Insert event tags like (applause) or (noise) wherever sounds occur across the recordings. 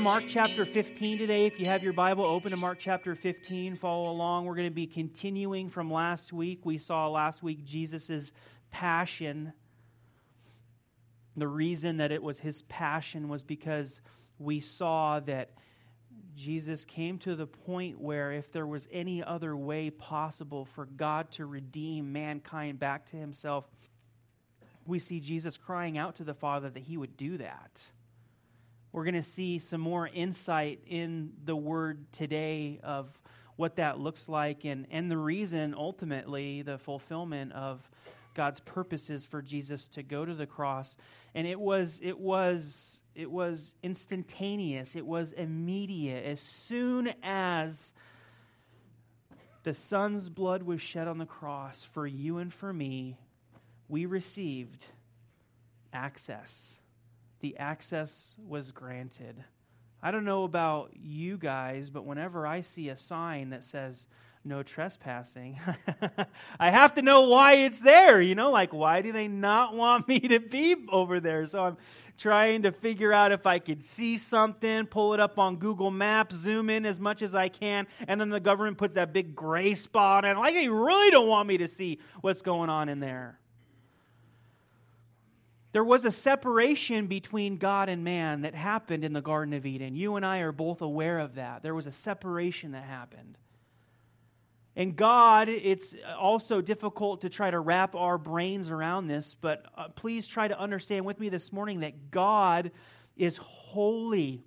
Mark chapter 15 today. If you have your Bible, open to Mark chapter 15. Follow along. We're going to be continuing from last week. We saw last week Jesus' passion. The reason that it was his passion was because we saw that Jesus came to the point where if there was any other way possible for God to redeem mankind back to himself, we see Jesus crying out to the Father that he would do that. We're going to see some more insight in the word today of what that looks like and, and the reason, ultimately, the fulfillment of God's purposes for Jesus to go to the cross. And it was, it was, it was instantaneous. It was immediate. As soon as the Son's blood was shed on the cross for you and for me, we received access. The access was granted. I don't know about you guys, but whenever I see a sign that says no trespassing, (laughs) I have to know why it's there. You know, like, why do they not want (laughs) me to be over there? So I'm trying to figure out if I could see something, pull it up on Google Maps, zoom in as much as I can, and then the government puts that big gray spot and like they really don't want me to see what's going on in there. There was a separation between God and man that happened in the Garden of Eden. You and I are both aware of that. There was a separation that happened. And God, it's also difficult to try to wrap our brains around this, but uh, please try to understand with me this morning that God is holy.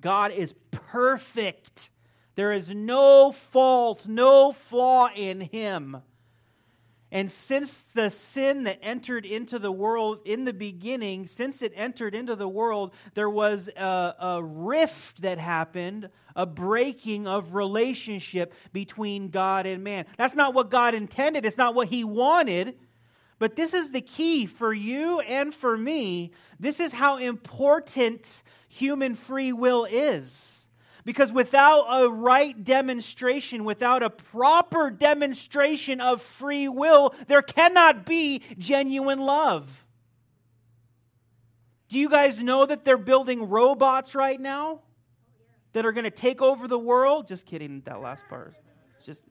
God is perfect. There is no fault, no flaw in Him. And since the sin that entered into the world in the beginning, since it entered into the world, there was a, a, rift that happened, a breaking of relationship between God and man. That's not what God intended, it's not what He wanted. But this is the key for you and for me. This is how important human free will is. Because without a right demonstration, without a proper demonstration of free will, there cannot be genuine love. Do you guys know that they're building robots right now that are going to take over the world? Just kidding, that last part. Just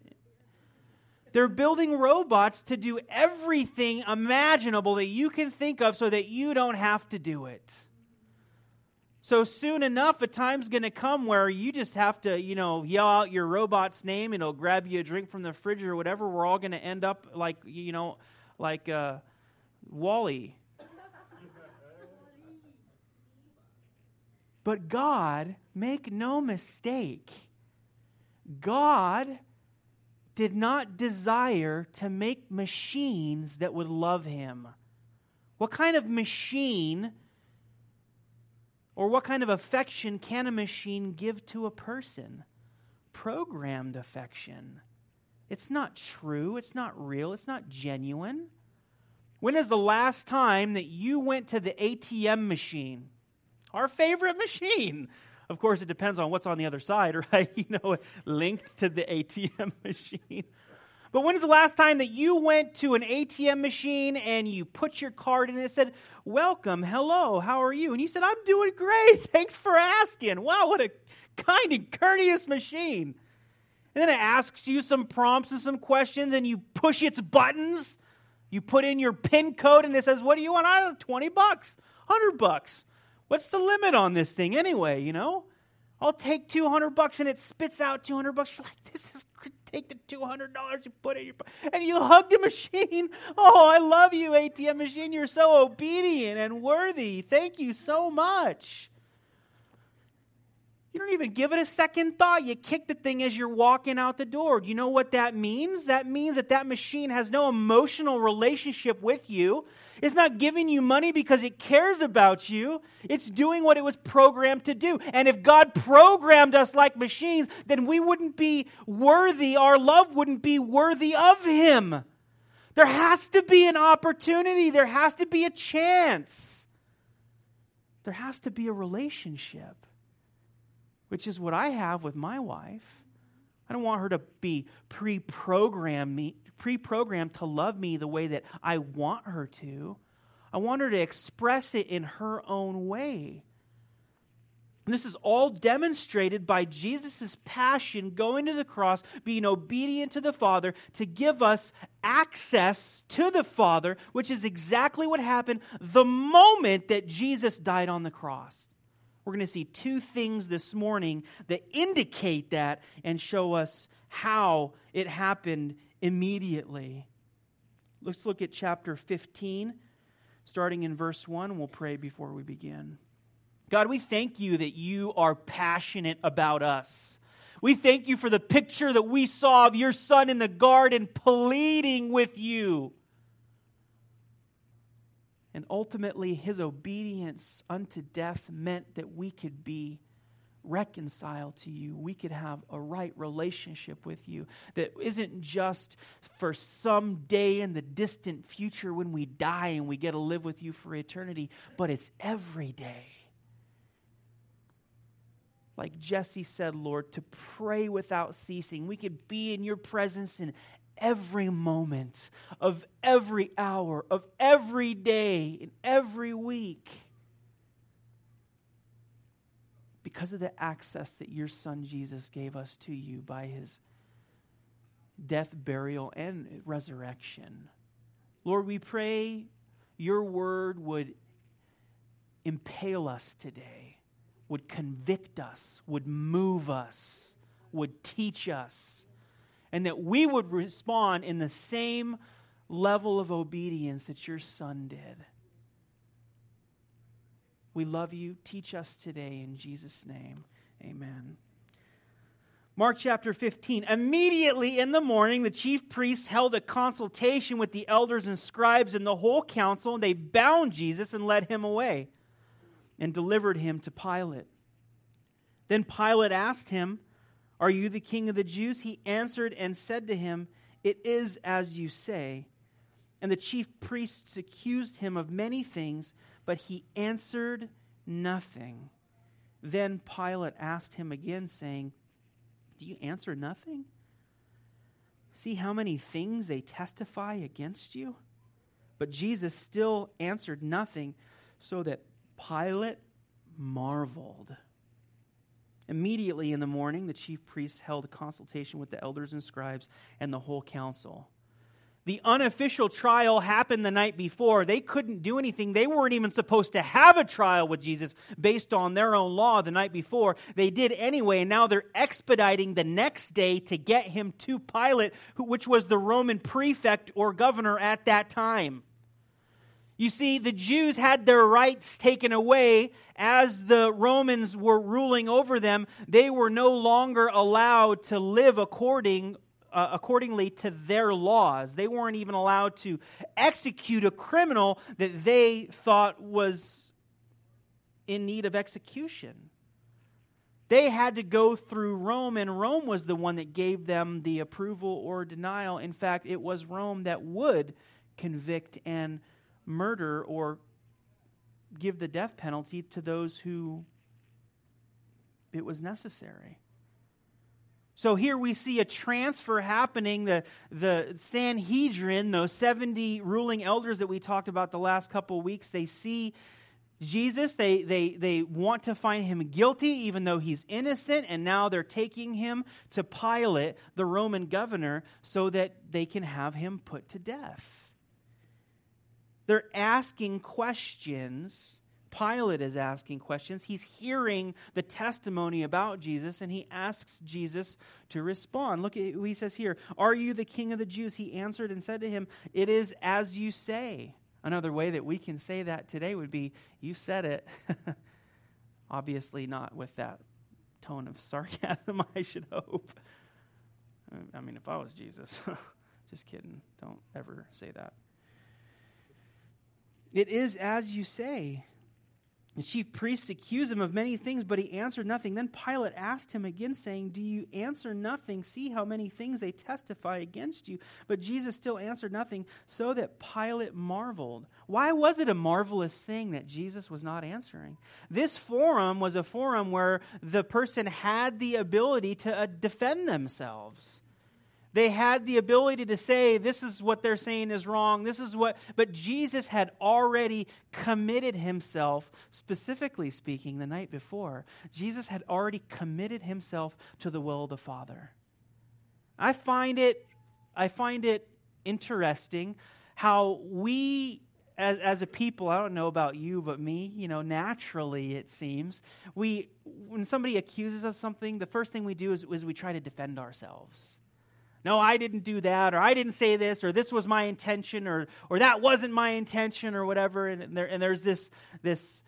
they're building robots to do everything imaginable that you can think of so that you don't have to do it. So soon enough, a time's going to come where you just have to, you know, yell out your robot's name and it'll grab you a drink from the fridge or whatever. We're all going to end up like, you know, like uh, WALL-E. But God, make no mistake, God did not desire to make machines that would love him. What kind of machine or what kind of affection can a machine give to a person? Programmed affection. It's not true. It's not real. It's not genuine. When is the last time that you went to the ATM machine? Our favorite machine. Of course, it depends on what's on the other side, (laughs) right? You know, linked to the ATM (laughs) machine. But when's the last time that you went to an ATM machine and you put your card in and it said, Welcome, hello, how are you? And you said, I'm doing great. (laughs) Thanks for asking. Wow, what a kind and courteous machine. And then it asks you some prompts and some questions, and you push its buttons. You put in your PIN code, and it says, What do you want? I know, 20 bucks, 100 bucks. What's the limit on this thing anyway, you know? I'll take 200 bucks and it spits out 200 bucks. You're like, this is take the $200 you put in your and you hug the (laughs) machine. Oh, I love you, ATM machine. You're so obedient and worthy. Thank you so much. You don't even give it a second thought. You kick the thing as you're walking out the door. Do you know what that means? That means that that machine has no emotional relationship with you. It's not giving you money because it cares about you. It's doing what it was programmed to do. And if God programmed us like machines, then we wouldn't be worthy, our love wouldn't be worthy of Him. There has to be an opportunity, there has to be a chance, there has to be a relationship which is what I have with my wife. I don't want her to be pre-programmed pre-programmed to love me the way that I want her to. I want her to express it in her own way. And this is all demonstrated by Jesus' passion going to the cross, being obedient to the Father to give us access to the Father, which is exactly what happened the moment that Jesus died on the cross. We're going to see two things this morning that indicate that and show us how it happened immediately. Let's look at chapter 15, starting in verse 1. We'll pray before we begin. God, we thank you that you are passionate about us. We thank you for the picture that we saw of your son in the garden pleading with you. And ultimately, his obedience unto death meant that we could be reconciled to you. We could have a right relationship with you that isn't just for some day in the distant future when we die and we get to live with you for eternity, but it's every day like Jesse said, Lord, to pray without ceasing. We could be in your presence in every moment of every hour, of every day, in every week. Because of the access that your son Jesus gave us to you by his death, burial, and resurrection. Lord, we pray your word would impale us today would convict us, would move us, would teach us, and that we would respond in the same level of obedience that your son did. We love you. Teach us today in Jesus' name. Amen. Mark chapter 15. Immediately in the morning, the chief priests held a consultation with the elders and scribes and the whole council, and they bound Jesus and led him away and delivered him to Pilate. Then Pilate asked him, Are you the king of the Jews? He answered and said to him, It is as you say. And the chief priests accused him of many things, but he answered nothing. Then Pilate asked him again, saying, Do you answer nothing? See how many things they testify against you? But Jesus still answered nothing, so that Pilate marveled. Immediately in the morning, the chief priests held a consultation with the elders and scribes and the whole council. The unofficial trial happened the night before. They couldn't do anything. They weren't even supposed to have a trial with Jesus based on their own law the night before. They did anyway, and now they're expediting the next day to get him to Pilate, which was the Roman prefect or governor at that time. You see, the Jews had their rights taken away as the Romans were ruling over them. They were no longer allowed to live according uh, accordingly to their laws. They weren't even allowed to execute a criminal that they thought was in need of execution. They had to go through Rome, and Rome was the one that gave them the approval or denial. In fact, it was Rome that would convict and murder or give the death penalty to those who it was necessary. So here we see a transfer happening. The, the Sanhedrin, those 70 ruling elders that we talked about the last couple weeks, they see Jesus. They, they, they want to find him guilty, even though he's innocent, and now they're taking him to Pilate, the Roman governor, so that they can have him put to death. They're asking questions. Pilate is asking questions. He's hearing the testimony about Jesus, and he asks Jesus to respond. Look at he says here Are you the king of the Jews? He answered and said to him, It is as you say. Another way that we can say that today would be, You said it. (laughs) Obviously, not with that tone of (laughs) sarcasm, I should hope. I mean, if I was Jesus, (laughs) just kidding. Don't ever say that. It is as you say. The chief priests accused him of many things, but he answered nothing. Then Pilate asked him again, saying, Do you answer nothing? See how many things they testify against you. But Jesus still answered nothing, so that Pilate marveled. Why was it a marvelous thing that Jesus was not answering? This forum was a forum where the person had the ability to uh, defend themselves. They had the ability to say, this is what they're saying is wrong. This is what, but Jesus had already committed himself, specifically speaking, the night before. Jesus had already committed himself to the will of the Father. I find it, I find it interesting how we as, as a people, I don't know about you, but me, you know, naturally it seems, we, when somebody accuses us of something, the first thing we do is, is we try to defend ourselves. No, I didn't do that, or I didn't say this, or this was my intention, or, or that wasn't my intention, or whatever. And, there, and there's this, this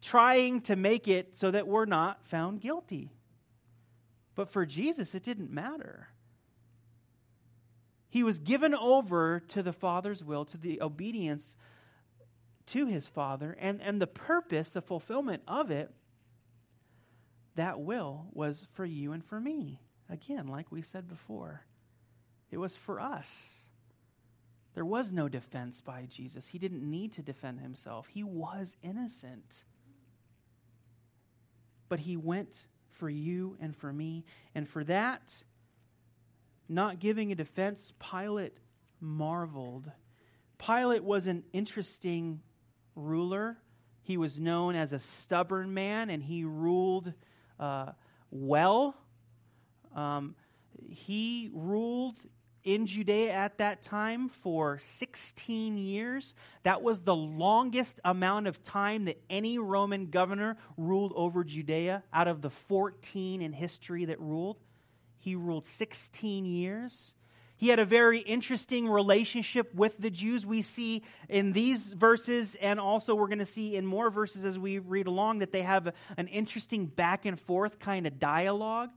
trying to make it so that we're not found guilty. But for Jesus, it didn't matter. He was given over to the Father's will, to the obedience to his Father, and, and the purpose, the fulfillment of it, that will was for you and for me. Again, like we said before, it was for us. There was no defense by Jesus. He didn't need to defend himself, he was innocent. But he went for you and for me, and for that, not giving a defense, Pilate marveled. Pilate was an interesting ruler. He was known as a stubborn man, and he ruled uh, well. Um, he ruled in Judea at that time for 16 years. That was the longest amount of time that any Roman governor ruled over Judea out of the 14 in history that ruled. He ruled 16 years. He had a very interesting relationship with the Jews. We see in these verses, and also we're going to see in more verses as we read along, that they have an interesting back and forth kind of dialogue.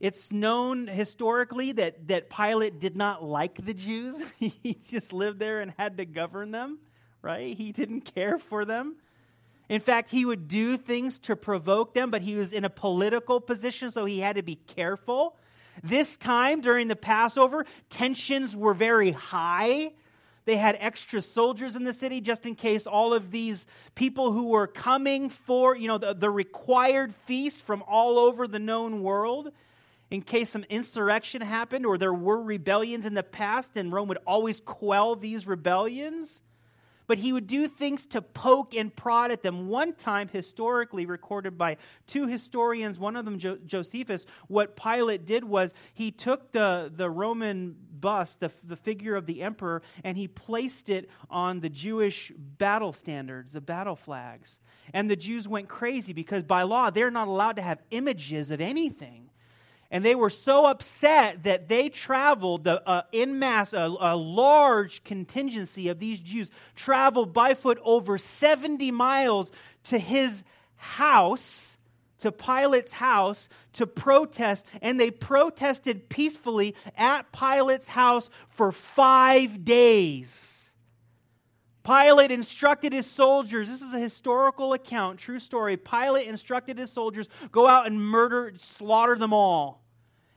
It's known historically that, that Pilate did not like the Jews. (laughs) he just lived there and had to govern them, right? He didn't care for them. In fact, he would do things to provoke them, but he was in a political position, so he had to be careful. This time during the Passover, tensions were very high. They had extra soldiers in the city just in case all of these people who were coming for, you know, the, the required feast from all over the known world, in case some insurrection happened or there were rebellions in the past, and Rome would always quell these rebellions but he would do things to poke and prod at them. One time, historically recorded by two historians, one of them jo- Josephus, what Pilate did was he took the, the Roman bust, the, the figure of the emperor, and he placed it on the Jewish battle standards, the battle flags. And the Jews went crazy because by law, they're not allowed to have images of anything. And they were so upset that they traveled the, uh, in mass, a, a large contingency of these Jews traveled by foot over 70 miles to his house, to Pilate's house, to protest. And they protested peacefully at Pilate's house for five days. Pilate instructed his soldiers, this is a historical account, true story. Pilate instructed his soldiers, go out and murder, slaughter them all.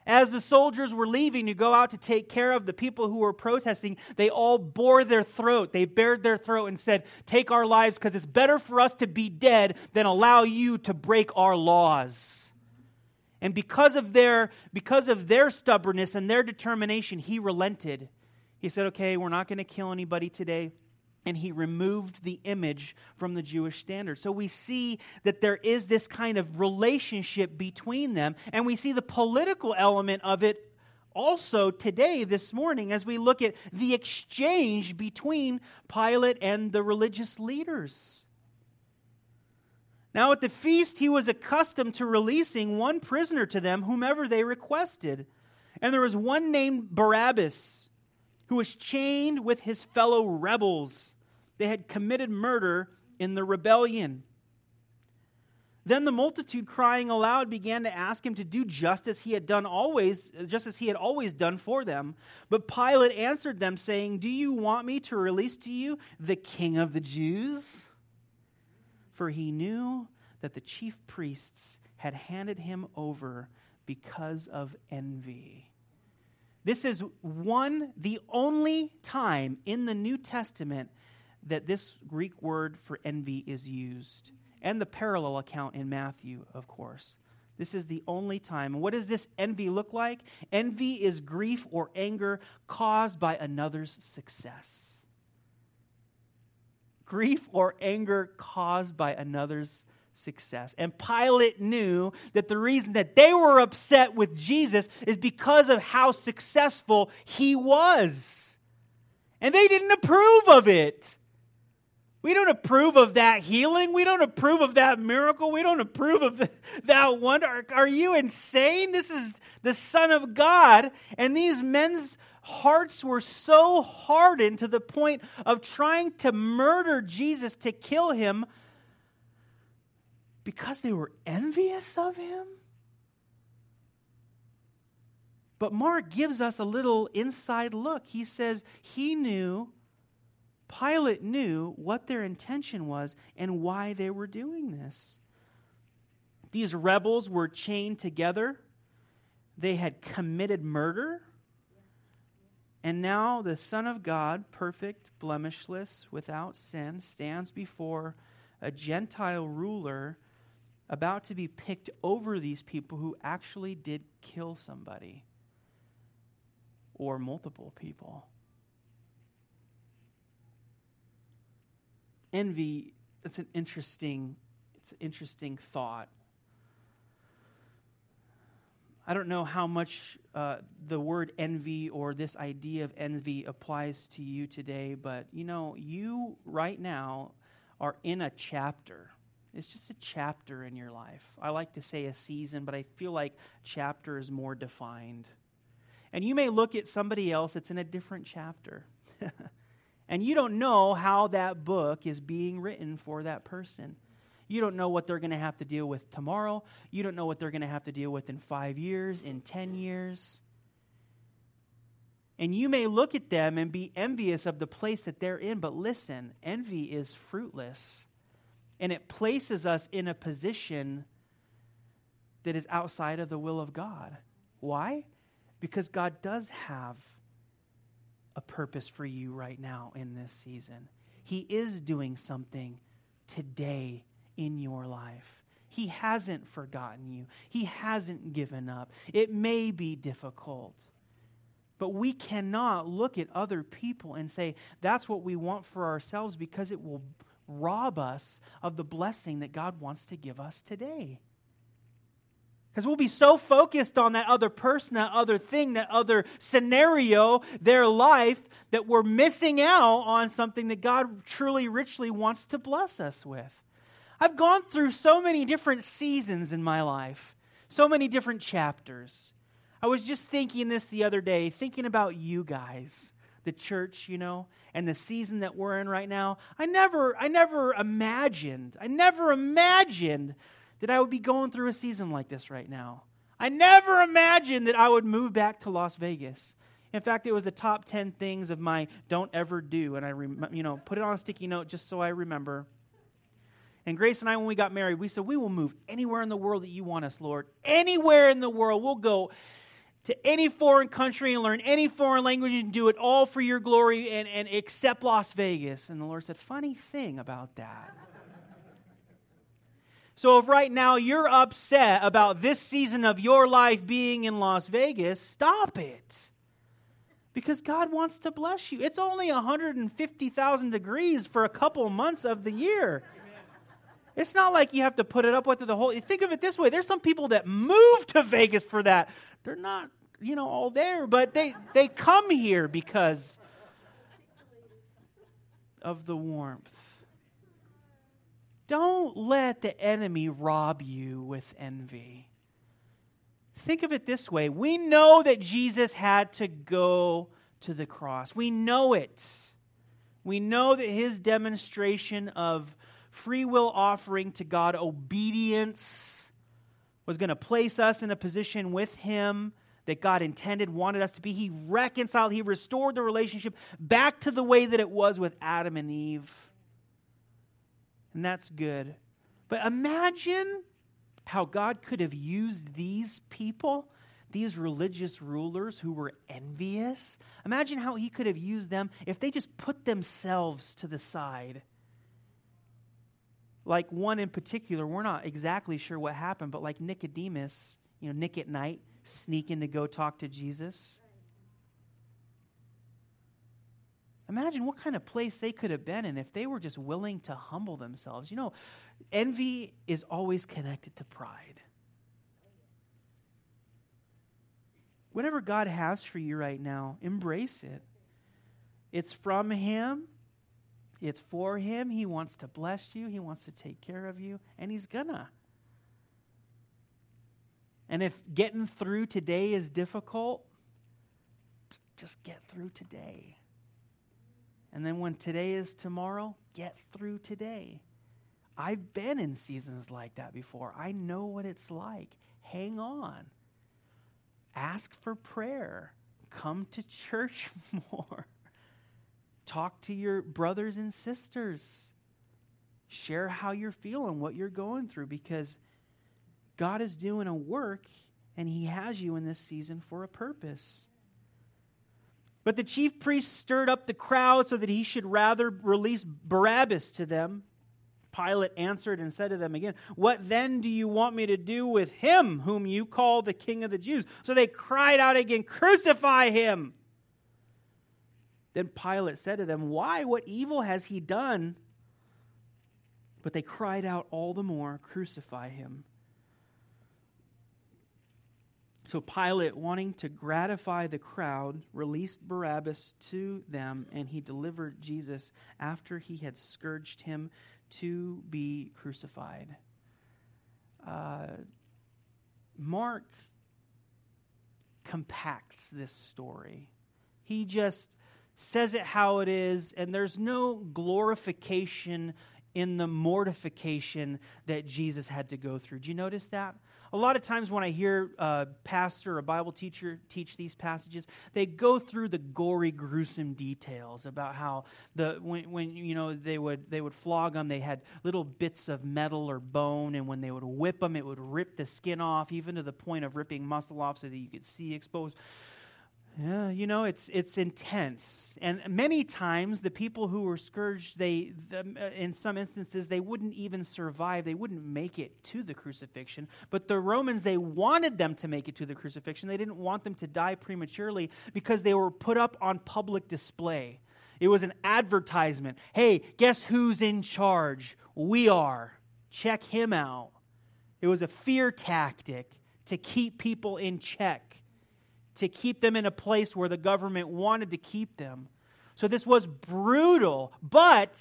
As the soldiers were leaving to go out to take care of the people who were protesting, they all bore their throat. They bared their throat and said, Take our lives because it's better for us to be dead than allow you to break our laws. And because of their, because of their stubbornness and their determination, he relented. He said, Okay, we're not going to kill anybody today and he removed the image from the Jewish standard. So we see that there is this kind of relationship between them, and we see the political element of it also today, this morning, as we look at the exchange between Pilate and the religious leaders. Now, at the feast, he was accustomed to releasing one prisoner to them, whomever they requested. And there was one named Barabbas who was chained with his fellow rebels. They had committed murder in the rebellion. Then the multitude crying aloud began to ask him to do just as he had done always, just as he had always done for them. But Pilate answered them, saying, Do you want me to release to you the king of the Jews? For he knew that the chief priests had handed him over because of envy. This is one, the only time in the New Testament that this Greek word for envy is used, and the parallel account in Matthew, of course. This is the only time. What does this envy look like? Envy is grief or anger caused by another's success. Grief or anger caused by another's success. And Pilate knew that the reason that they were upset with Jesus is because of how successful he was. And they didn't approve of it. We don't approve of that healing. We don't approve of that miracle. We don't approve of (laughs) that wonder. Are, are you insane? This is the Son of God. And these men's hearts were so hardened to the point of trying to murder Jesus to kill him because they were envious of him. But Mark gives us a little inside look. He says he knew Pilate knew what their intention was and why they were doing this. These rebels were chained together, they had committed murder. And now the Son of God, perfect, blemishless, without sin, stands before a Gentile ruler about to be picked over these people who actually did kill somebody or multiple people. Envy, it's an interesting, it's an interesting thought. I don't know how much uh, the word envy or this idea of envy applies to you today, but you know, you right now are in a chapter. It's just a chapter in your life. I like to say a season, but I feel like chapter is more defined. And you may look at somebody else that's in a different chapter. (laughs) And you don't know how that book is being written for that person. You don't know what they're going to have to deal with tomorrow. You don't know what they're going to have to deal with in five years, in 10 years. And you may look at them and be envious of the place that they're in, but listen, envy is fruitless. And it places us in a position that is outside of the will of God. Why? Because God does have a purpose for you right now in this season. He is doing something today in your life. He hasn't forgotten you, He hasn't given up. It may be difficult. But we cannot look at other people and say, that's what we want for ourselves because it will rob us of the blessing that God wants to give us today. Because we'll be so focused on that other person, that other thing, that other scenario, their life, that we're missing out on something that God truly, richly wants to bless us with. I've gone through so many different seasons in my life, so many different chapters. I was just thinking this the other day, thinking about you guys, the church, you know, and the season that we're in right now. I never, I never imagined, I never imagined that I would be going through a season like this right now. I never imagined that I would move back to Las Vegas. In fact, it was the top 10 things of my don't ever do. And I, rem- you know, put it on a sticky note just so I remember. And Grace and I, when we got married, we said, We will move anywhere in the world that you want us, Lord. Anywhere in the world. We'll go to any foreign country and learn any foreign language and do it all for your glory and, and except Las Vegas. And the Lord said, Funny thing about that. So if right now you're upset about this season of your life being in Las Vegas, stop it. Because God wants to bless you. It's only 150,000 degrees for a couple months of the year. It's not like you have to put it up with the whole. Think of it this way: there's some people that move to Vegas for that. They're not, you know, all there, but they they come here because of the warmth. Don't let the enemy rob you with envy. Think of it this way we know that Jesus had to go to the cross, we know it. We know that his demonstration of free will offering to God, obedience, was going to place us in a position with him that God intended, wanted us to be. He reconciled, He restored the relationship back to the way that it was with Adam and Eve and that's good. But imagine how God could have used these people, these religious rulers who were envious. Imagine how He could have used them if they just put themselves to the side Like one in particular, we're not exactly sure what happened, but like Nicodemus, you know, Nick at night, sneaking to go talk to Jesus. Imagine what kind of place they could have been in if they were just willing to humble themselves. You know, envy is always connected to pride. Whatever God has for you right now, embrace it. It's from Him, it's for Him. He wants to bless you, He wants to take care of you, and He's gonna. And if getting through today is difficult, just get through today. And then when today is tomorrow, get through today. I've been in seasons like that before. I know what it's like. Hang on. Ask for prayer. Come to church (laughs) more. Talk to your brothers and sisters. Share how you're feeling, what you're going through, because God is doing a work and He has you in this season for a purpose. But the chief priests stirred up the crowd so that he should rather release Barabbas to them. Pilate answered and said to them again, What then do you want me to do with him whom you call the king of the Jews? So they cried out again, Crucify him! Then Pilate said to them, Why? What evil has he done? But they cried out all the more, Crucify him. So Pilate, wanting to gratify the crowd, released Barabbas to them, and he delivered Jesus after he had scourged him to be crucified. Uh, Mark compacts this story. He just says it how it is, and there's no glorification in the mortification that Jesus had to go through. Do you notice that? A lot of times when I hear a pastor or a Bible teacher teach these passages, they go through the gory, gruesome details about how the when, when you know they would they would flog them, they had little bits of metal or bone, and when they would whip them, it would rip the skin off, even to the point of ripping muscle off, so that you could see exposed. Yeah, you know, it's it's intense, and many times the people who were scourged, they, the, uh, in some instances, they wouldn't even survive. They wouldn't make it to the crucifixion. But the Romans, they wanted them to make it to the crucifixion. They didn't want them to die prematurely because they were put up on public display. It was an advertisement. Hey, guess who's in charge? We are. Check him out. It was a fear tactic to keep people in check to keep them in a place where the government wanted to keep them. So this was brutal, but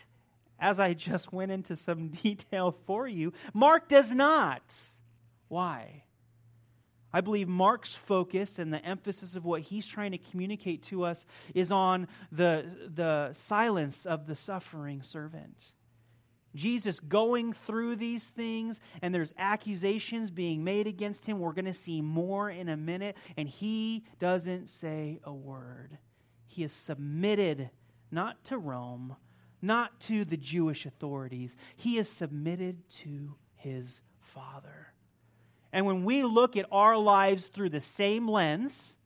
as I just went into some (laughs) detail for you, Mark does not. Why? I believe Mark's focus and the emphasis of what he's trying to communicate to us is on the, the silence of the suffering servant. Jesus going through these things, and there's accusations being made against him. We're going to see more in a minute, and he doesn't say a word. He is submitted not to Rome, not to the Jewish authorities, he is submitted to his Father. And when we look at our lives through the same lens,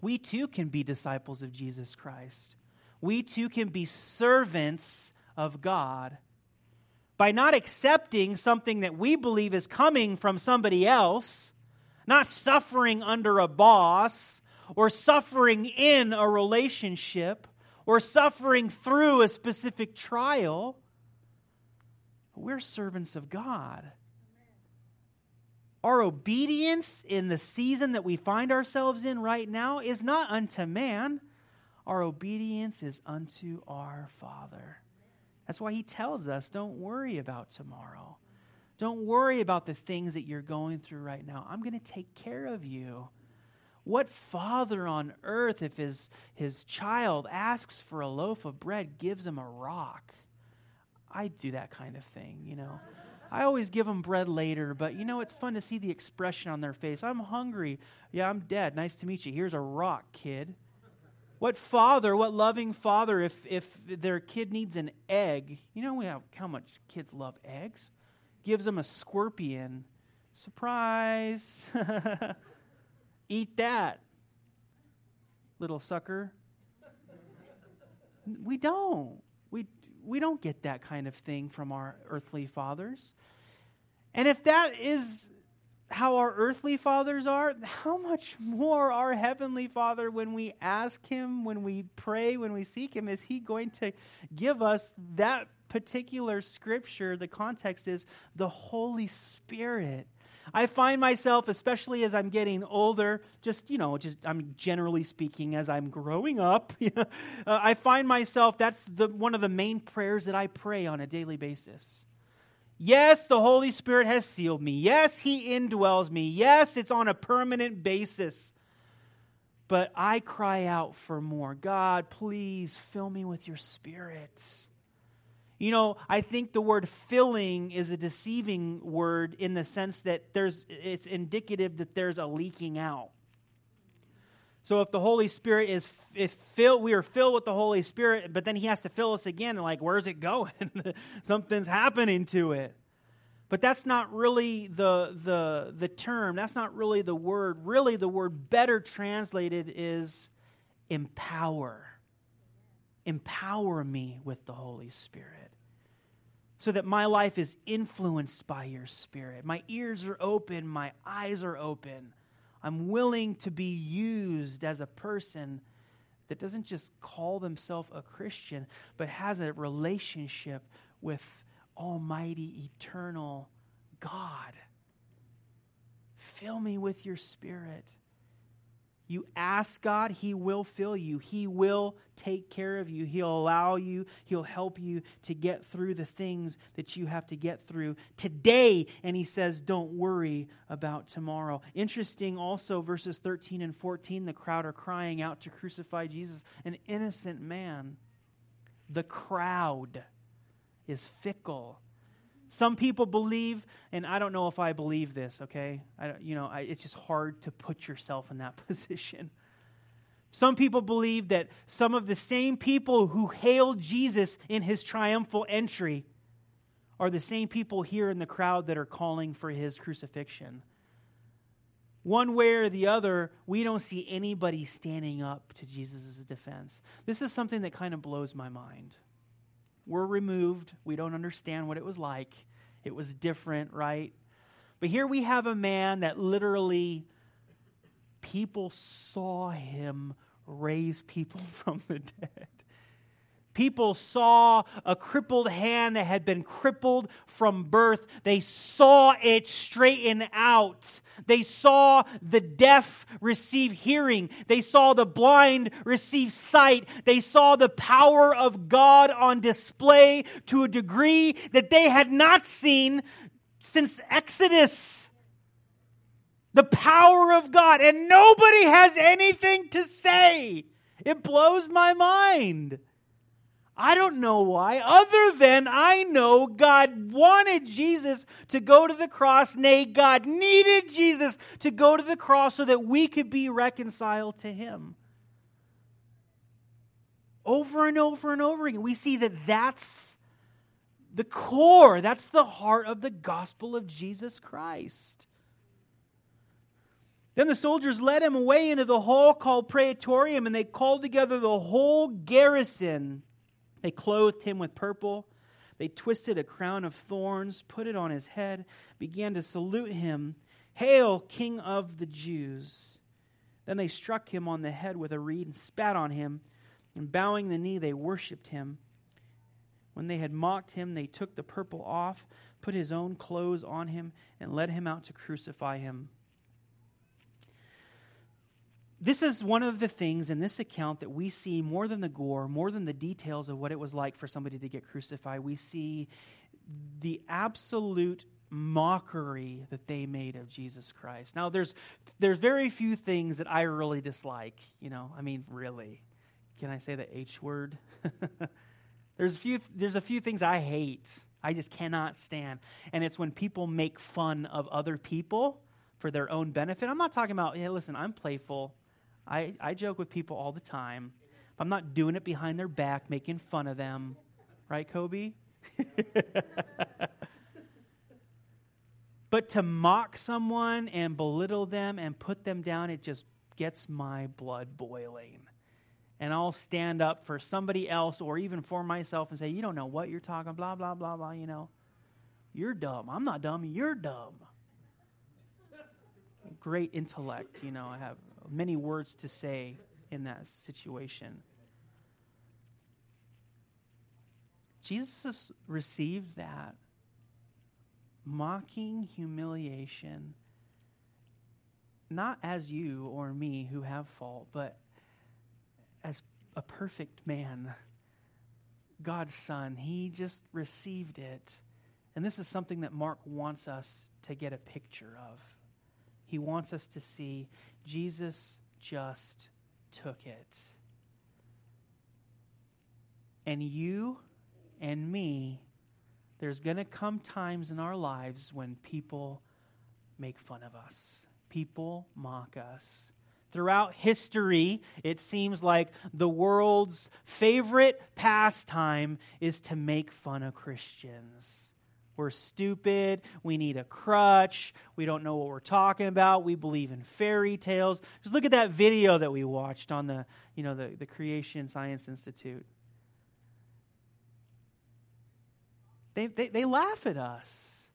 we too can be disciples of Jesus Christ. We too can be servants of God. By not accepting something that we believe is coming from somebody else, not suffering under a boss, or suffering in a relationship, or suffering through a specific trial, we're servants of God. Our obedience in the season that we find ourselves in right now is not unto man. Our obedience is unto our Father. That's why he tells us don't worry about tomorrow. Don't worry about the things that you're going through right now. I'm going to take care of you. What father on earth, if his, his child asks for a loaf of bread, gives him a rock? I do that kind of thing, you know. I always give them bread later, but you know, it's fun to see the expression on their face. I'm hungry. Yeah, I'm dead. Nice to meet you. Here's a rock, kid. What father, what loving father, if, if their kid needs an egg, you know we have, how much kids love eggs, gives them a scorpion. Surprise! (laughs) Eat that, little sucker. We don't. We, we don't get that kind of thing from our earthly fathers. And if that is how our earthly fathers are, how much more our heavenly Father, when we ask Him, when we pray, when we seek Him, is He going to give us that particular scripture? The context is the Holy Spirit. I find myself, especially as I'm getting older, just, you know, just I'm generally speaking, as I'm growing up, (laughs) uh, I find myself, that's the, one of the main prayers that I pray on a daily basis. Yes, the Holy Spirit has sealed me. Yes, He indwells me. Yes, it's on a permanent basis. But I cry out for more. God, please fill me with your Spirit. You know, I think the word filling is a deceiving word in the sense that there's it's indicative that there's a leaking out. So if the Holy Spirit is if filled, we are filled with the Holy Spirit, but then He has to fill us again. Like, where's it going? (laughs) Something's happening to it. But that's not really the, the, the term. That's not really the word. Really, the word better translated is empower. Empower me with the Holy Spirit so that my life is influenced by your Spirit. My ears are open, my eyes are open. I'm willing to be used as a person that doesn't just call themselves a Christian, but has a relationship with Almighty, eternal God. Fill me with your Spirit. You ask God, He will fill you. He will take care of you. He'll allow you, He'll help you to get through the things that you have to get through today. And He says, Don't worry about tomorrow. Interesting also, verses 13 and 14, the crowd are crying out to crucify Jesus, an innocent man. The crowd is fickle some people believe, and I don't know if I believe this, okay? I, you know, I, it's just hard to put yourself in that (laughs) position. Some people believe that some of the same people who hailed Jesus in his triumphal entry are the same people here in the crowd that are calling for his crucifixion. One way or the other, we don't see anybody standing up to Jesus' defense. This is something that kind of blows my mind. We're removed. We don't understand what it was like. It was different, right? But here we have a man that literally people saw him raise people (laughs) from the dead. People saw a crippled hand that had been crippled from birth. They saw it straighten out. They saw the deaf receive hearing. They saw the blind receive sight. They saw the power of God on display to a degree that they had not seen since Exodus. The power of God. And nobody has anything to say. It blows my mind. I don't know why, other than I know God wanted Jesus to go to the cross. Nay, God needed Jesus to go to the cross so that we could be reconciled to Him. Over and over and over again, we see that that's the core, that's the heart of the gospel of Jesus Christ. Then the soldiers led him away into the hall called Praetorium, and they called together the whole garrison. They clothed him with purple. They twisted a crown of thorns, put it on his head, began to salute him. Hail, King of the Jews! Then they struck him on the head with a reed and spat on him, and bowing the knee, they worshipped him. When they had mocked him, they took the purple off, put his own clothes on him, and led him out to crucify him this is one of the things in this account that we see more than the gore, more than the details of what it was like for somebody to get crucified. We see the absolute mockery that they made of Jesus Christ. Now there's there's very few things that I really dislike, you know. I mean, really. Can I say the H word? (laughs) there's a few there's a few things I hate. I just cannot stand. And it's when people make fun of other people for their own benefit. I'm not talking about, hey, listen, I'm playful. I, I joke with people all the time. I'm not doing it behind their back, making fun of them. Right, Kobe? (laughs) but to mock someone and belittle them and put them down, it just gets my blood boiling. and I'll stand up for somebody else or even for myself and say, You don't know what you're talking, blah, blah, blah, blah, you know. You're dumb. I'm not dumb. You're dumb. Great intellect, you know. I have many words to say in that situation. Jesus received that mocking humiliation, not as you or me who have fault, but as a perfect man, God's Son. He just received it. And this is something that Mark wants us to get a picture of. He wants us to see Jesus just took it. And you and me, there's going to come times in our lives when people make fun of us, people mock us. Throughout history, it seems like the world's favorite pastime is to make fun of Christians. We're stupid. We need a crutch. We don't know what we're talking about. We believe in fairy tales. Just look at that video that we watched on the, you know, the, the Creation Science Institute. They, they, they laugh at us.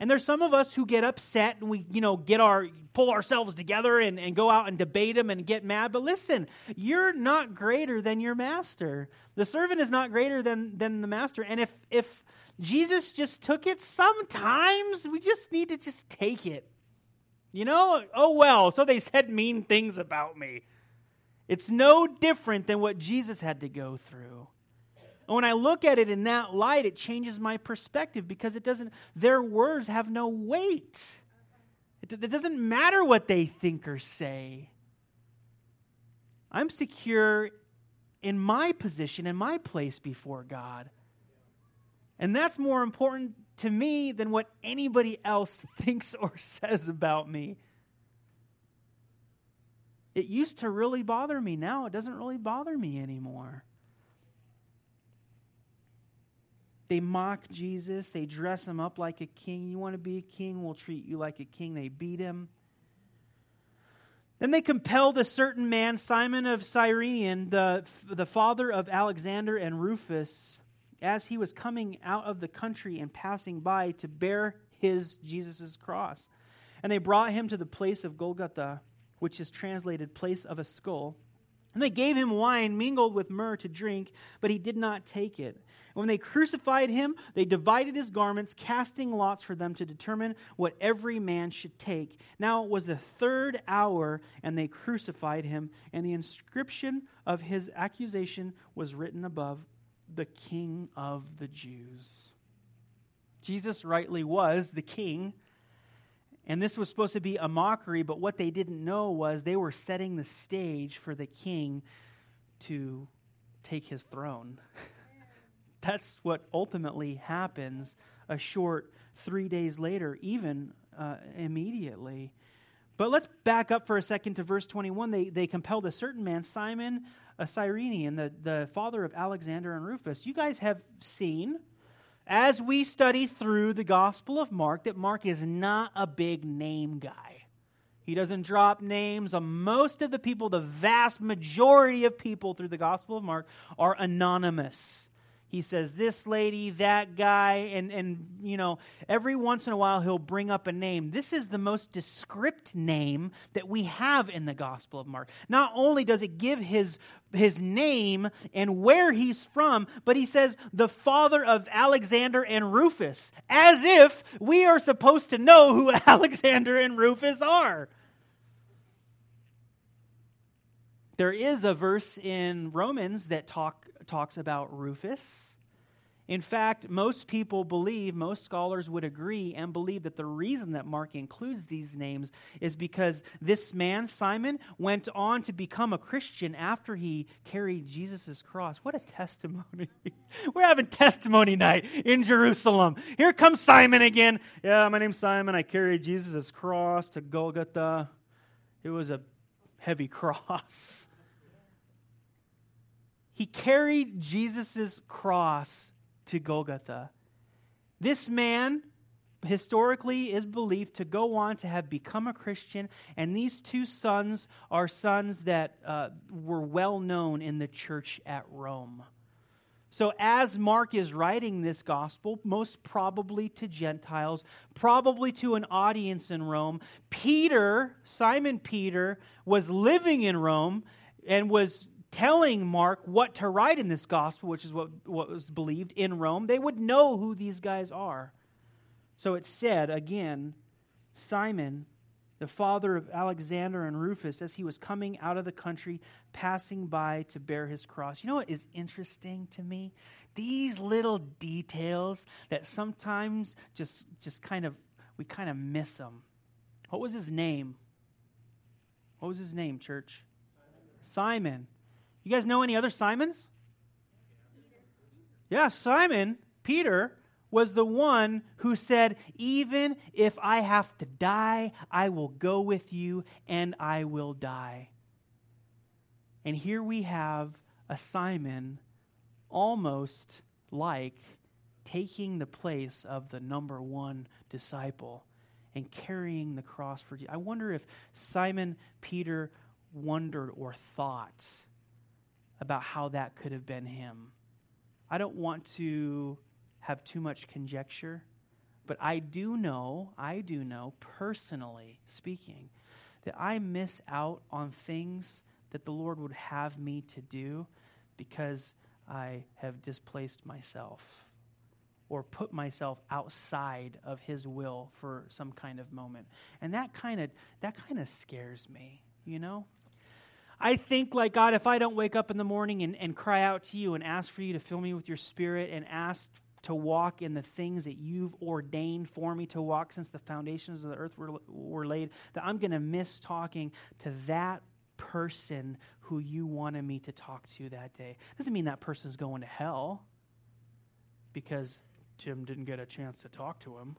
And there's some of us who get upset and we, you know, get our pull ourselves together and, and go out and debate them and get mad. But listen, you're not greater than your master. The servant is not greater than, than the master. And if if Jesus just took it, sometimes we just need to just take it. You know, oh well, so they said mean things about me. It's no different than what Jesus had to go through. And when I look at it in that light, it changes my perspective because it doesn't, their words have no weight. It, it doesn't matter what they think or say. I'm secure in my position, in my place before God. And that's more important to me than what anybody else (laughs) thinks or says about me. It used to really bother me. Now it doesn't really bother me anymore. They mock Jesus. They dress him up like a king. You want to be a king? We'll treat you like a king. They beat him. Then they compelled a certain man, Simon of Cyrene, the, the father of Alexander and Rufus, as he was coming out of the country and passing by to bear his, Jesus' cross. And they brought him to the place of Golgotha, which is translated place of a skull. And they gave him wine mingled with myrrh to drink, but he did not take it. When they crucified him, they divided his garments, casting lots for them to determine what every man should take. Now it was the third hour, and they crucified him, and the inscription of his accusation was written above the King of the Jews. Jesus rightly was the king. And this was supposed to be a mockery, but what they didn't know was they were setting the stage for the king to take his throne. (laughs) That's what ultimately happens a short three days later, even uh, immediately. But let's back up for a second to verse 21. They, they compelled a certain man, Simon, a Cyrenian, the, the father of Alexander and Rufus. You guys have seen, as we study through the Gospel of Mark, that Mark is not a big name guy. He doesn't drop names. Uh, most of the people, the vast majority of people through the Gospel of Mark, are anonymous he says this lady, that guy, and, and you know, every once in a while he'll bring up a name. This is the most descript name that we have in the Gospel of Mark. Not only does it give his, his name and where he's from, but he says the father of Alexander and Rufus, as if we are supposed to know who (laughs) Alexander and Rufus are. There is a verse in Romans that talk talks about Rufus. In fact, most people believe, most scholars would agree and believe that the reason that Mark includes these names is because this man, Simon, went on to become a Christian after he carried Jesus' cross. What a testimony. (laughs) We're having testimony night in Jerusalem. Here comes Simon again. Yeah, my name's Simon. I carried Jesus' cross to Golgotha. It was a heavy (laughs) cross. He carried Jesus' cross to Golgotha. This man historically is believed to go on to have become a Christian, and these two sons are sons that uh, were well known in the church at Rome. So, as Mark is writing this gospel, most probably to Gentiles, probably to an audience in Rome, Peter, Simon Peter, was living in Rome and was telling Mark what to write in this gospel, which is what, what was believed in Rome. They would know who these guys are. So it said again, Simon, the father of Alexander and Rufus, as he was coming out of the country, passing by to bear his cross. You know what is interesting to me? These little details that sometimes just, just kind of, we kind of miss them. What was his name? What was his name, church? Simon. Simon. You guys know any other Simons? Yeah, Simon, Peter, was the one who said, Even if I have to die, I will go with you and I will die. And here we have a Simon almost like taking the place of the number one disciple and carrying the cross for Jesus. I wonder if Simon Peter wondered or thought about how that could have been him. I don't want to have too much conjecture, but I do know, I do know, personally speaking, that I miss out on things that the Lord would have me to do because I have displaced myself or put myself outside of his will for some kind of moment. And that kind of that kind of scares me, you know? I think, like God, if I don't wake up in the morning and, and cry out to you and ask for you to fill me with your spirit and ask to walk in the things that you've ordained for me to walk since the foundations of the earth were, were laid, that I'm going to miss talking to that person who you wanted me to talk to that day. Doesn't mean that person's going to hell because Tim didn't get a chance to talk to him.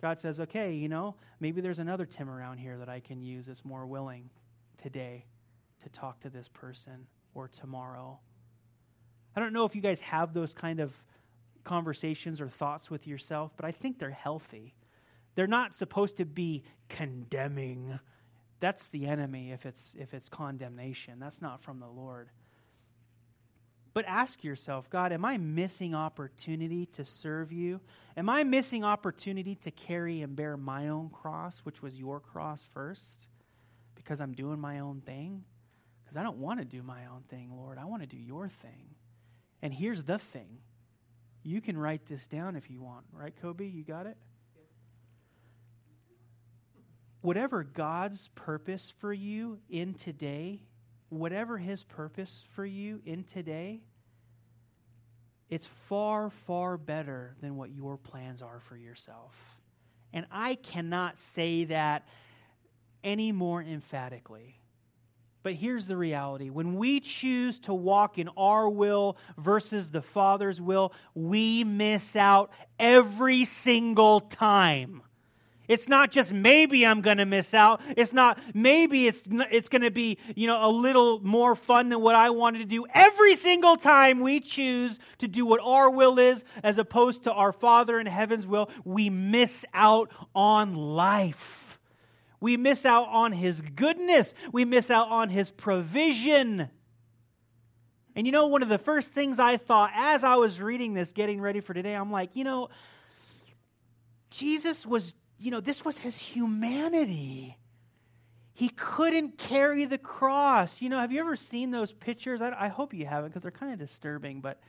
God says, okay, you know, maybe there's another Tim around here that I can use that's more willing today to talk to this person or tomorrow. I don't know if you guys have those kind of conversations or thoughts with yourself, but I think they're healthy. They're not supposed to be condemning. That's the enemy if it's if it's condemnation. That's not from the Lord. But ask yourself, God, am I missing opportunity to serve you? Am I missing opportunity to carry and bear my own cross, which was your cross first? Because I'm doing my own thing? Because I don't want to do my own thing, Lord. I want to do your thing. And here's the thing you can write this down if you want, right, Kobe? You got it? Whatever God's purpose for you in today, whatever His purpose for you in today, it's far, far better than what your plans are for yourself. And I cannot say that any more emphatically. But here's the reality when we choose to walk in our will versus the Father's will, we miss out every single time. It's not just maybe I'm going to miss out. It's not maybe it's it's going to be, you know, a little more fun than what I wanted to do. Every single time we choose to do what our will is as opposed to our Father in heaven's will, we miss out on life. We miss out on His goodness. We miss out on His provision. And you know, one of the first things I thought as I was reading this, getting ready for today, I'm like, you know, Jesus was, you know, this was His humanity. He couldn't carry the cross. You know, have you ever seen those pictures? I, I hope you haven't because they're kind of disturbing, but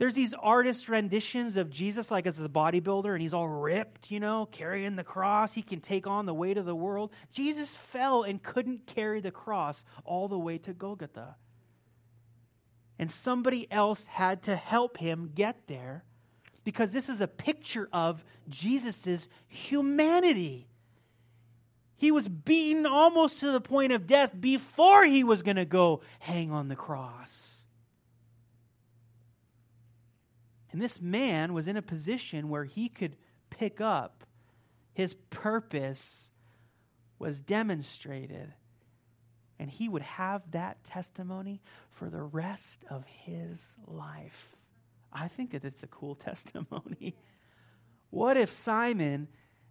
there's these artist renditions of Jesus, like as a bodybuilder, and he's all ripped, you know, carrying the cross. He can take on the weight of the world. Jesus fell and couldn't carry the cross all the way to Golgotha. And somebody else had to help him get there because this is a picture of Jesus' humanity. He was beaten almost to the point of death before he was going to go hang on the cross. And this man was in a position where he could pick up his purpose was demonstrated. And he would have that testimony for the rest of his life. I think that it's a cool (laughs) testimony. What if Simon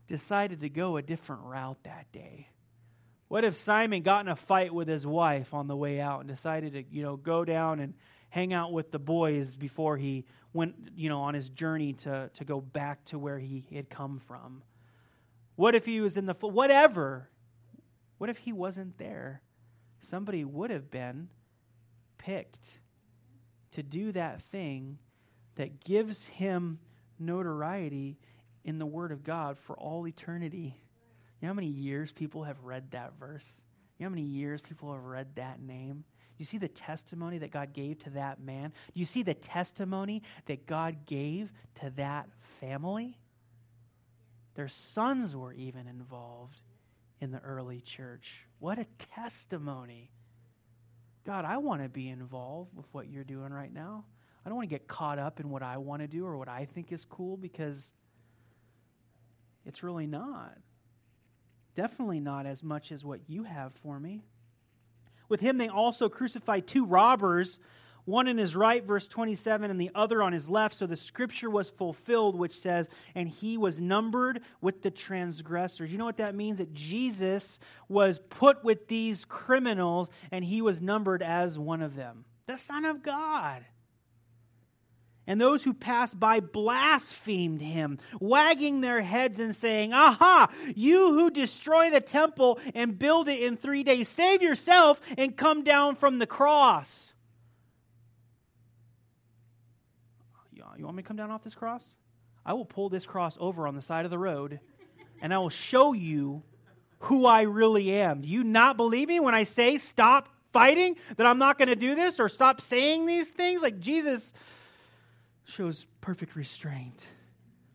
decided to go a different route that day? What if Simon got in a fight with his wife on the way out and decided to, you know, go down and hang out with the boys before he went, you know, on his journey to, to go back to where he had come from? What if he was in the, whatever? What if he wasn't there? Somebody would have been picked to do that thing that gives him notoriety in the Word of God for all eternity. You know how many years people have read that verse? You know how many years people have read that name? You see the testimony that God gave to that man? You see the testimony that God gave to that family? Their sons were even involved in the early church. What a testimony. God, I want to be involved with what you're doing right now. I don't want to get caught up in what I want to do or what I think is cool because it's really not. Definitely not as much as what you have for me. With him, they also crucified two robbers, one in his right, verse 27, and the other on his left. So the scripture was fulfilled, which says, And he was numbered with the transgressors. You know what that means? That Jesus was put with these criminals, and he was numbered as one of them. The Son of God. And those who passed by blasphemed him, wagging their heads and saying, Aha, you who destroy the temple and build it in three days, save yourself and come down from the cross. You want me to come down off this cross? I will pull this cross over on the side of the road and I will show you who I really am. Do you not believe me when I say stop fighting, that I'm not going to do this, or stop saying these things? Like Jesus shows perfect restraint.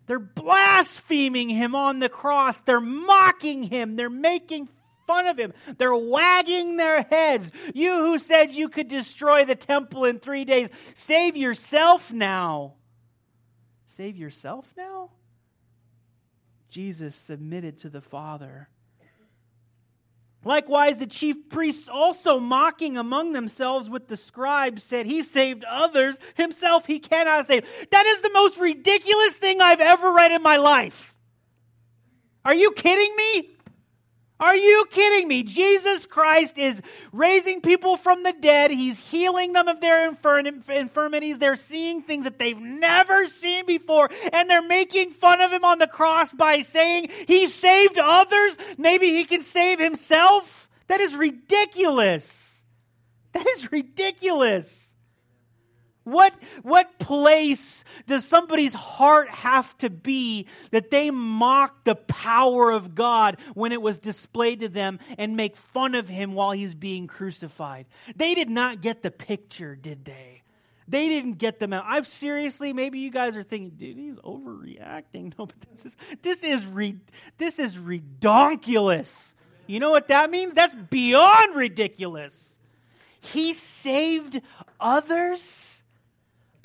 They're blaspheming him on the cross. They're mocking him. They're making fun of him. They're wagging their heads. You who said you could destroy the temple in three days, save yourself now. Save yourself now? Jesus submitted to the Father Likewise, the chief priests also mocking among themselves with the scribes said, He saved others, himself he cannot save. That is the most ridiculous thing I've ever read in my life. Are you kidding me? Are you kidding me? Jesus Christ is raising people from the dead. He's healing them of their infirmities. They're seeing things that they've never seen before. And they're making fun of him on the cross by saying he saved others. Maybe he can save himself. That is ridiculous. That is ridiculous. What, what place does somebody's heart have to be that they mock the power of God when it was displayed to them and make fun of him while he's being crucified? They did not get the picture, did they? They didn't get them out. I've seriously, maybe you guys are thinking, dude, he's overreacting. (laughs) No, but this is this is re, this is redonkulous. You know what that means? That's beyond ridiculous. He saved others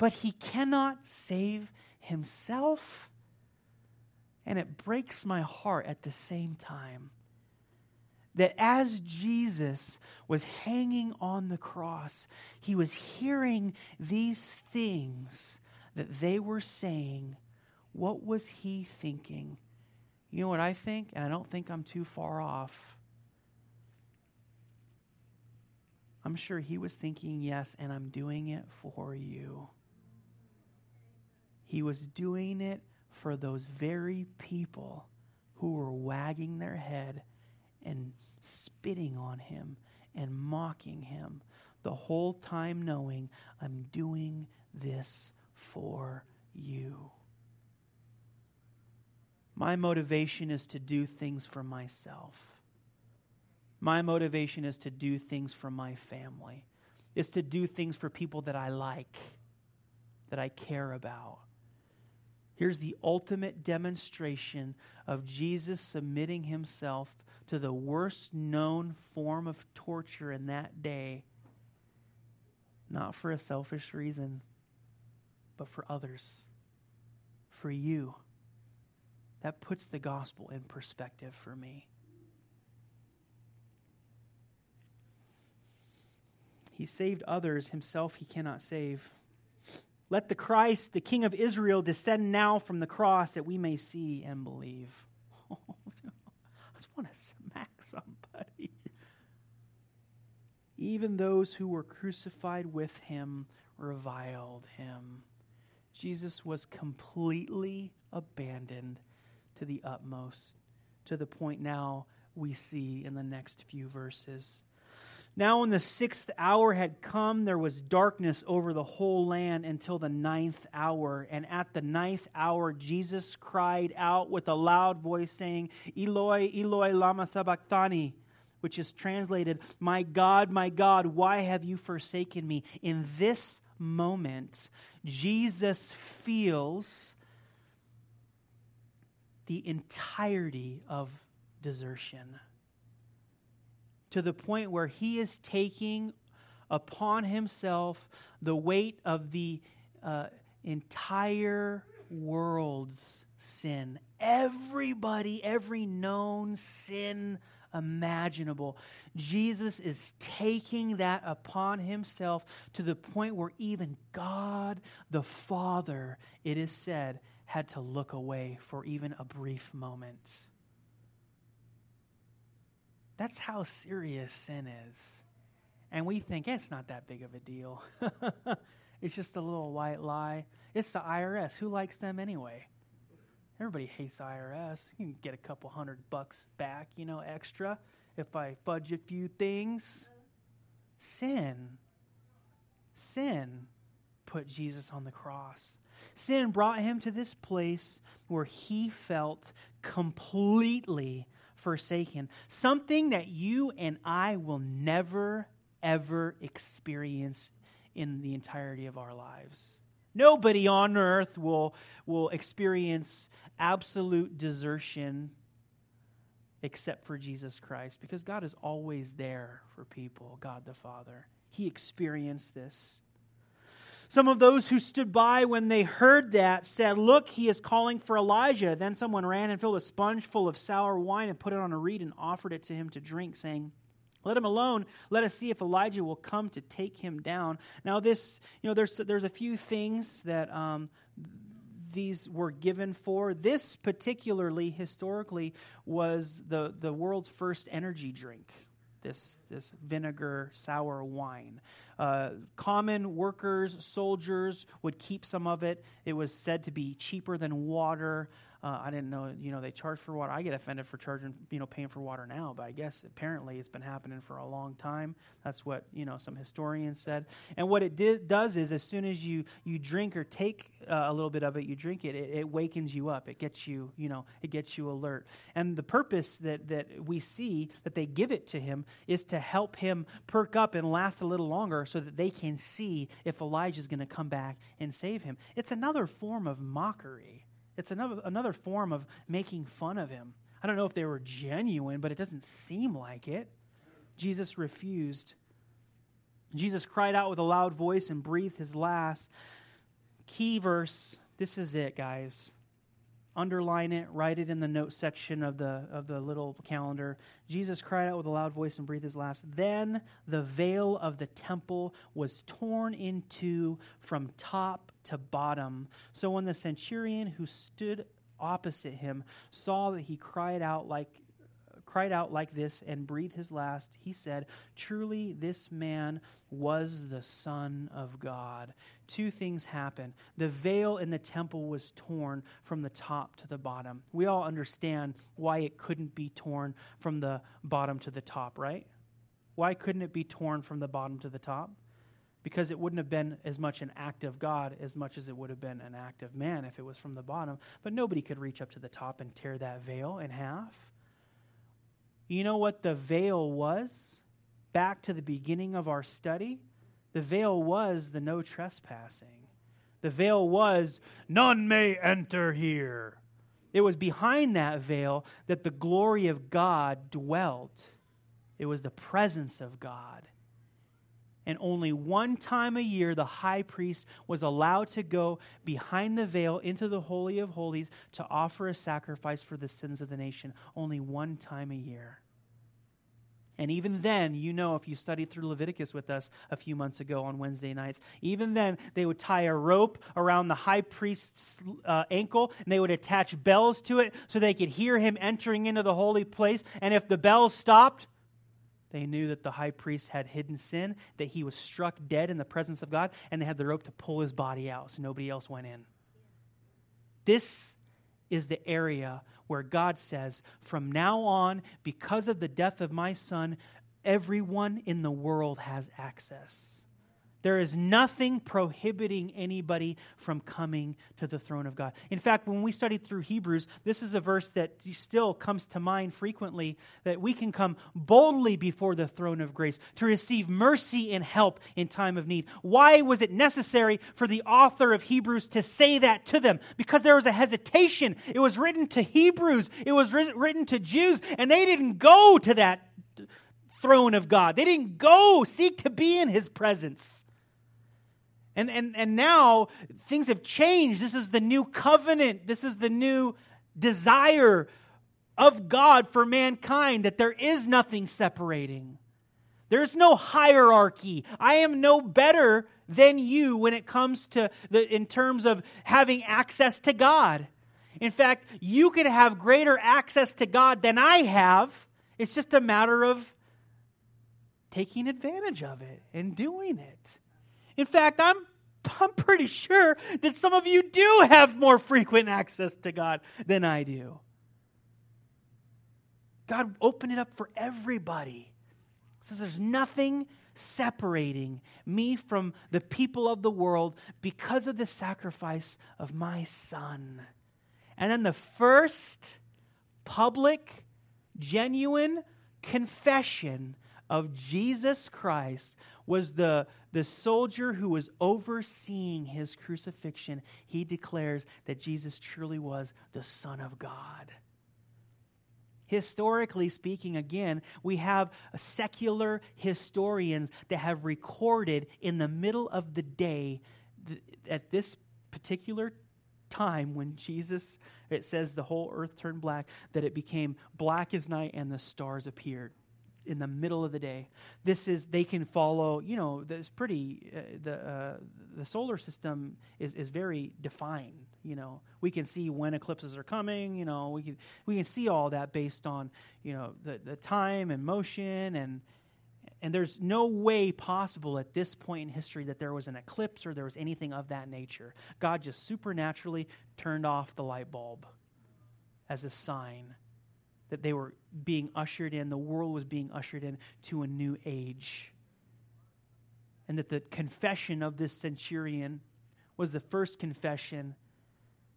but he cannot save himself. And it breaks my heart at the same time that as Jesus was hanging on the cross, he was hearing these things that they were saying. What was he thinking? You know what I think? And I don't think I'm too far off. I'm sure he was thinking, yes, and I'm doing it for you. He was doing it for those very people who were wagging their head and spitting on him and mocking him, the whole time knowing, I'm doing this for you. My motivation is to do things for myself. My motivation is to do things for my family, is to do things for people that I like, that I care about. Here's the ultimate demonstration of Jesus submitting himself to the worst known form of torture in that day, not for a selfish reason, but for others, for you. That puts the gospel in perspective for me. He saved others, himself he cannot save. Let the Christ, the King of Israel, descend now from the cross that we may see and believe. (laughs) I just want to smack somebody. Even those who were crucified with him reviled him. Jesus was completely abandoned to the utmost, to the point now we see in the next few verses. Now, when the sixth hour had come, there was darkness over the whole land until the ninth hour. And at the ninth hour, Jesus cried out with a loud voice, saying, Eloi, Eloi, Lama Sabachthani, which is translated, My God, my God, why have you forsaken me? In this moment, Jesus feels the entirety of desertion to the point where he is taking upon himself the weight of the uh, entire world's sin. Everybody, every known sin imaginable. Jesus is taking that upon himself to the point where even God the Father, it is said, had to look away for even a brief moment. That's how serious sin is. And we think it's not that big of a deal. (laughs) it's just a little white lie. It's the IRS. Who likes them anyway? Everybody hates IRS. You can get a couple hundred bucks back, you know, extra if I fudge a few things. Sin. Sin put Jesus on the cross. Sin brought him to this place where he felt completely forsaken. Something that you and I will never, ever experience in the entirety of our lives. Nobody on earth will, will experience absolute desertion except for Jesus Christ because God is always there for people, God the Father. He experienced this. Some of those who stood by when they heard that said, Look, he is calling for Elijah. Then someone ran and filled a sponge full of sour wine and put it on a reed and offered it to him to drink, saying, let him alone. Let us see if Elijah will come to take him down. Now, this, you know, there's there's a few things that um, these were given for. This particularly, historically, was the the world's first energy drink this, this vinegar sour wine. Uh, common workers, soldiers would keep some of it. It was said to be cheaper than water. Uh, I didn't know, you know, they charge for water. I get offended for charging, you know, paying for water now, but I guess apparently it's been happening for a long time. That's what, you know, some historians said. And what it does is as soon as you, you drink or take uh, a little bit of it, you drink it, it, it wakens you up. It gets you, you know, it gets you alert. And the purpose that, that we see that they give it to him is to help him perk up and last a little longer so that they can see if Elijah is going to come back and save him. It's another form of mockery. It's another, another form of making fun of him. I don't know if they were genuine, but it doesn't seem like it. Jesus refused. Jesus cried out with a loud voice and breathed his last. Key verse. This is it, guys underline it, write it in the note section of the, of the little calendar. Jesus cried out with a loud voice and breathed his last. Then the veil of the temple was torn in two from top to bottom. So when the centurion who stood opposite him saw that he cried out like cried out like this and breathed his last, he said, Truly, this man was the Son of God. Two things happened. The veil in the temple was torn from the top to the bottom. We all understand why it couldn't be torn from the bottom to the top, right? Why couldn't it be torn from the bottom to the top? because it wouldn't have been as much an act of God as much as it would have been an act of man if it was from the bottom. But nobody could reach up to the top and tear that veil in half. You know what the veil was? Back to the beginning of our study, the veil was the no trespassing. The veil was, none may enter here. It was behind that veil that the glory of God dwelt. It was the presence of God. And only one time a year, the high priest was allowed to go behind the veil into the Holy of Holies to offer a sacrifice for the sins of the nation. Only one time a year. And even then, you know, if you studied through Leviticus with us a few months ago on Wednesday nights, even then, they would tie a rope around the high priest's uh, ankle and they would attach bells to it so they could hear him entering into the holy place. And if the bells stopped, they knew that the high priest had hidden sin, that he was struck dead in the presence of God, and they had the rope to pull his body out so nobody else went in. This is the area where God says, From now on, because of the death of my son, everyone in the world has access. There is nothing prohibiting anybody from coming to the throne of God. In fact, when we studied through Hebrews, this is a verse that still comes to mind frequently that we can come boldly before the throne of grace to receive mercy and help in time of need. Why was it necessary for the author of Hebrews to say that to them? Because there was a hesitation. It was written to Hebrews, it was written to Jews, and they didn't go to that throne of God. They didn't go seek to be in his presence. And, and, and now things have changed. This is the new covenant. This is the new desire of God for mankind that there is nothing separating. There's no hierarchy. I am no better than you when it comes to the in terms of having access to God. In fact, you can have greater access to God than I have. It's just a matter of taking advantage of it and doing it. In fact, I'm, I'm pretty sure that some of you do have more frequent access to God than I do. God opened it up for everybody. says there's nothing separating me from the people of the world because of the sacrifice of my son. And then the first public, genuine confession of Jesus Christ was the, the soldier who was overseeing his crucifixion. He declares that Jesus truly was the Son of God. Historically speaking, again, we have secular historians that have recorded in the middle of the day, at this particular time when Jesus, it says the whole earth turned black, that it became black as night and the stars appeared in the middle of the day. This is they can follow. You know, it's pretty. Uh, the uh, the solar system is is very defined. You know, we can see when eclipses are coming. You know, we can we can see all that based on you know the the time and motion and. And there's no way possible at this point in history that there was an eclipse or there was anything of that nature. God just supernaturally turned off the light bulb as a sign that they were being ushered in, the world was being ushered in to a new age. And that the confession of this centurion was the first confession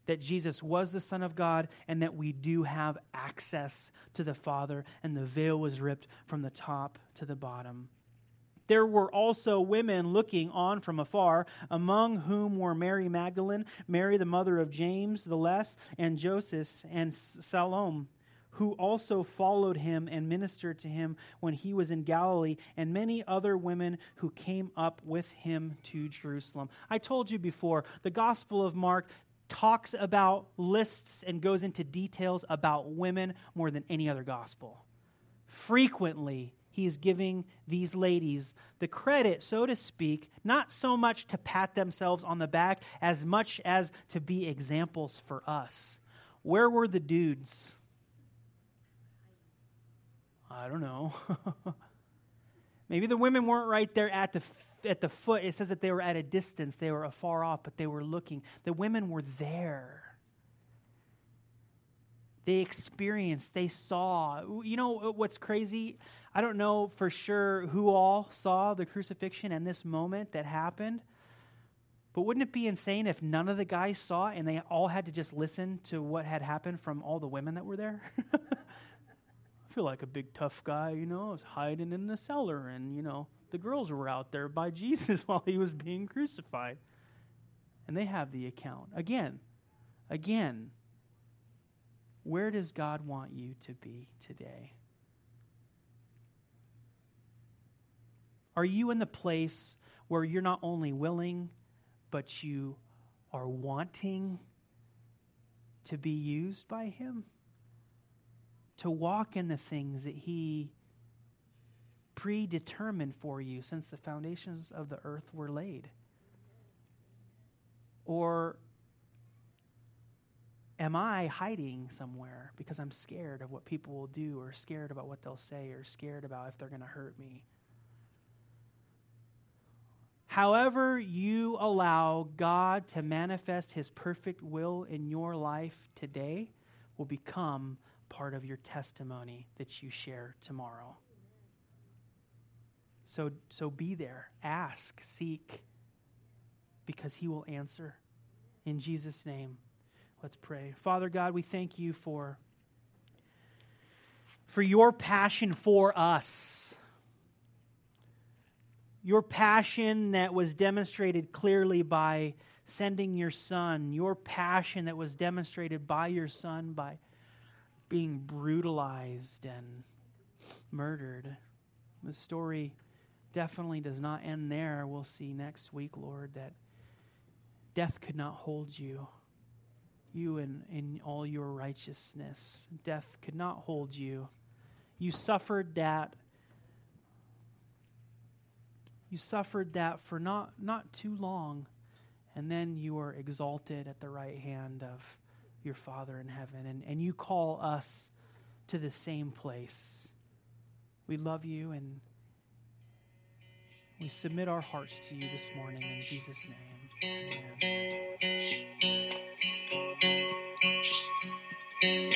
that Jesus was the Son of God and that we do have access to the Father, and the veil was ripped from the top to the bottom. There were also women looking on from afar, among whom were Mary Magdalene, Mary the mother of James the Less, and Joseph, and Salome who also followed him and ministered to him when he was in Galilee, and many other women who came up with him to Jerusalem. I told you before, the Gospel of Mark talks about lists and goes into details about women more than any other gospel. Frequently, he is giving these ladies the credit, so to speak, not so much to pat themselves on the back as much as to be examples for us. Where were the dudes? I don't know. (laughs) Maybe the women weren't right there at the at the foot. It says that they were at a distance, they were afar off, but they were looking. The women were there. They experienced, they saw. You know what's crazy? I don't know for sure who all saw the crucifixion and this moment that happened. But wouldn't it be insane if none of the guys saw and they all had to just listen to what had happened from all the women that were there? (laughs) feel like a big tough guy, you know, I was hiding in the cellar and, you know, the girls were out there by (laughs) Jesus while he was being crucified. And they have the account. Again, again, where does God want you to be today? Are you in the place where you're not only willing, but you are wanting to be used by Him? To walk in the things that He predetermined for you since the foundations of the earth were laid? Or am I hiding somewhere because I'm scared of what people will do, or scared about what they'll say, or scared about if they're going to hurt me? However, you allow God to manifest his perfect will in your life today will become part of your testimony that you share tomorrow. So, so be there, ask, seek, because he will answer. In Jesus' name, let's pray. Father God, we thank you for, for your passion for us. Your passion that was demonstrated clearly by sending your son, your passion that was demonstrated by your son by being brutalized and murdered. The story definitely does not end there. We'll see next week, Lord, that death could not hold you. You in, in all your righteousness. Death could not hold you. You suffered that. You suffered that for not, not too long, and then you were exalted at the right hand of your Father in heaven. And, and you call us to the same place. We love you and we submit our hearts to you this morning in Jesus' name. Amen.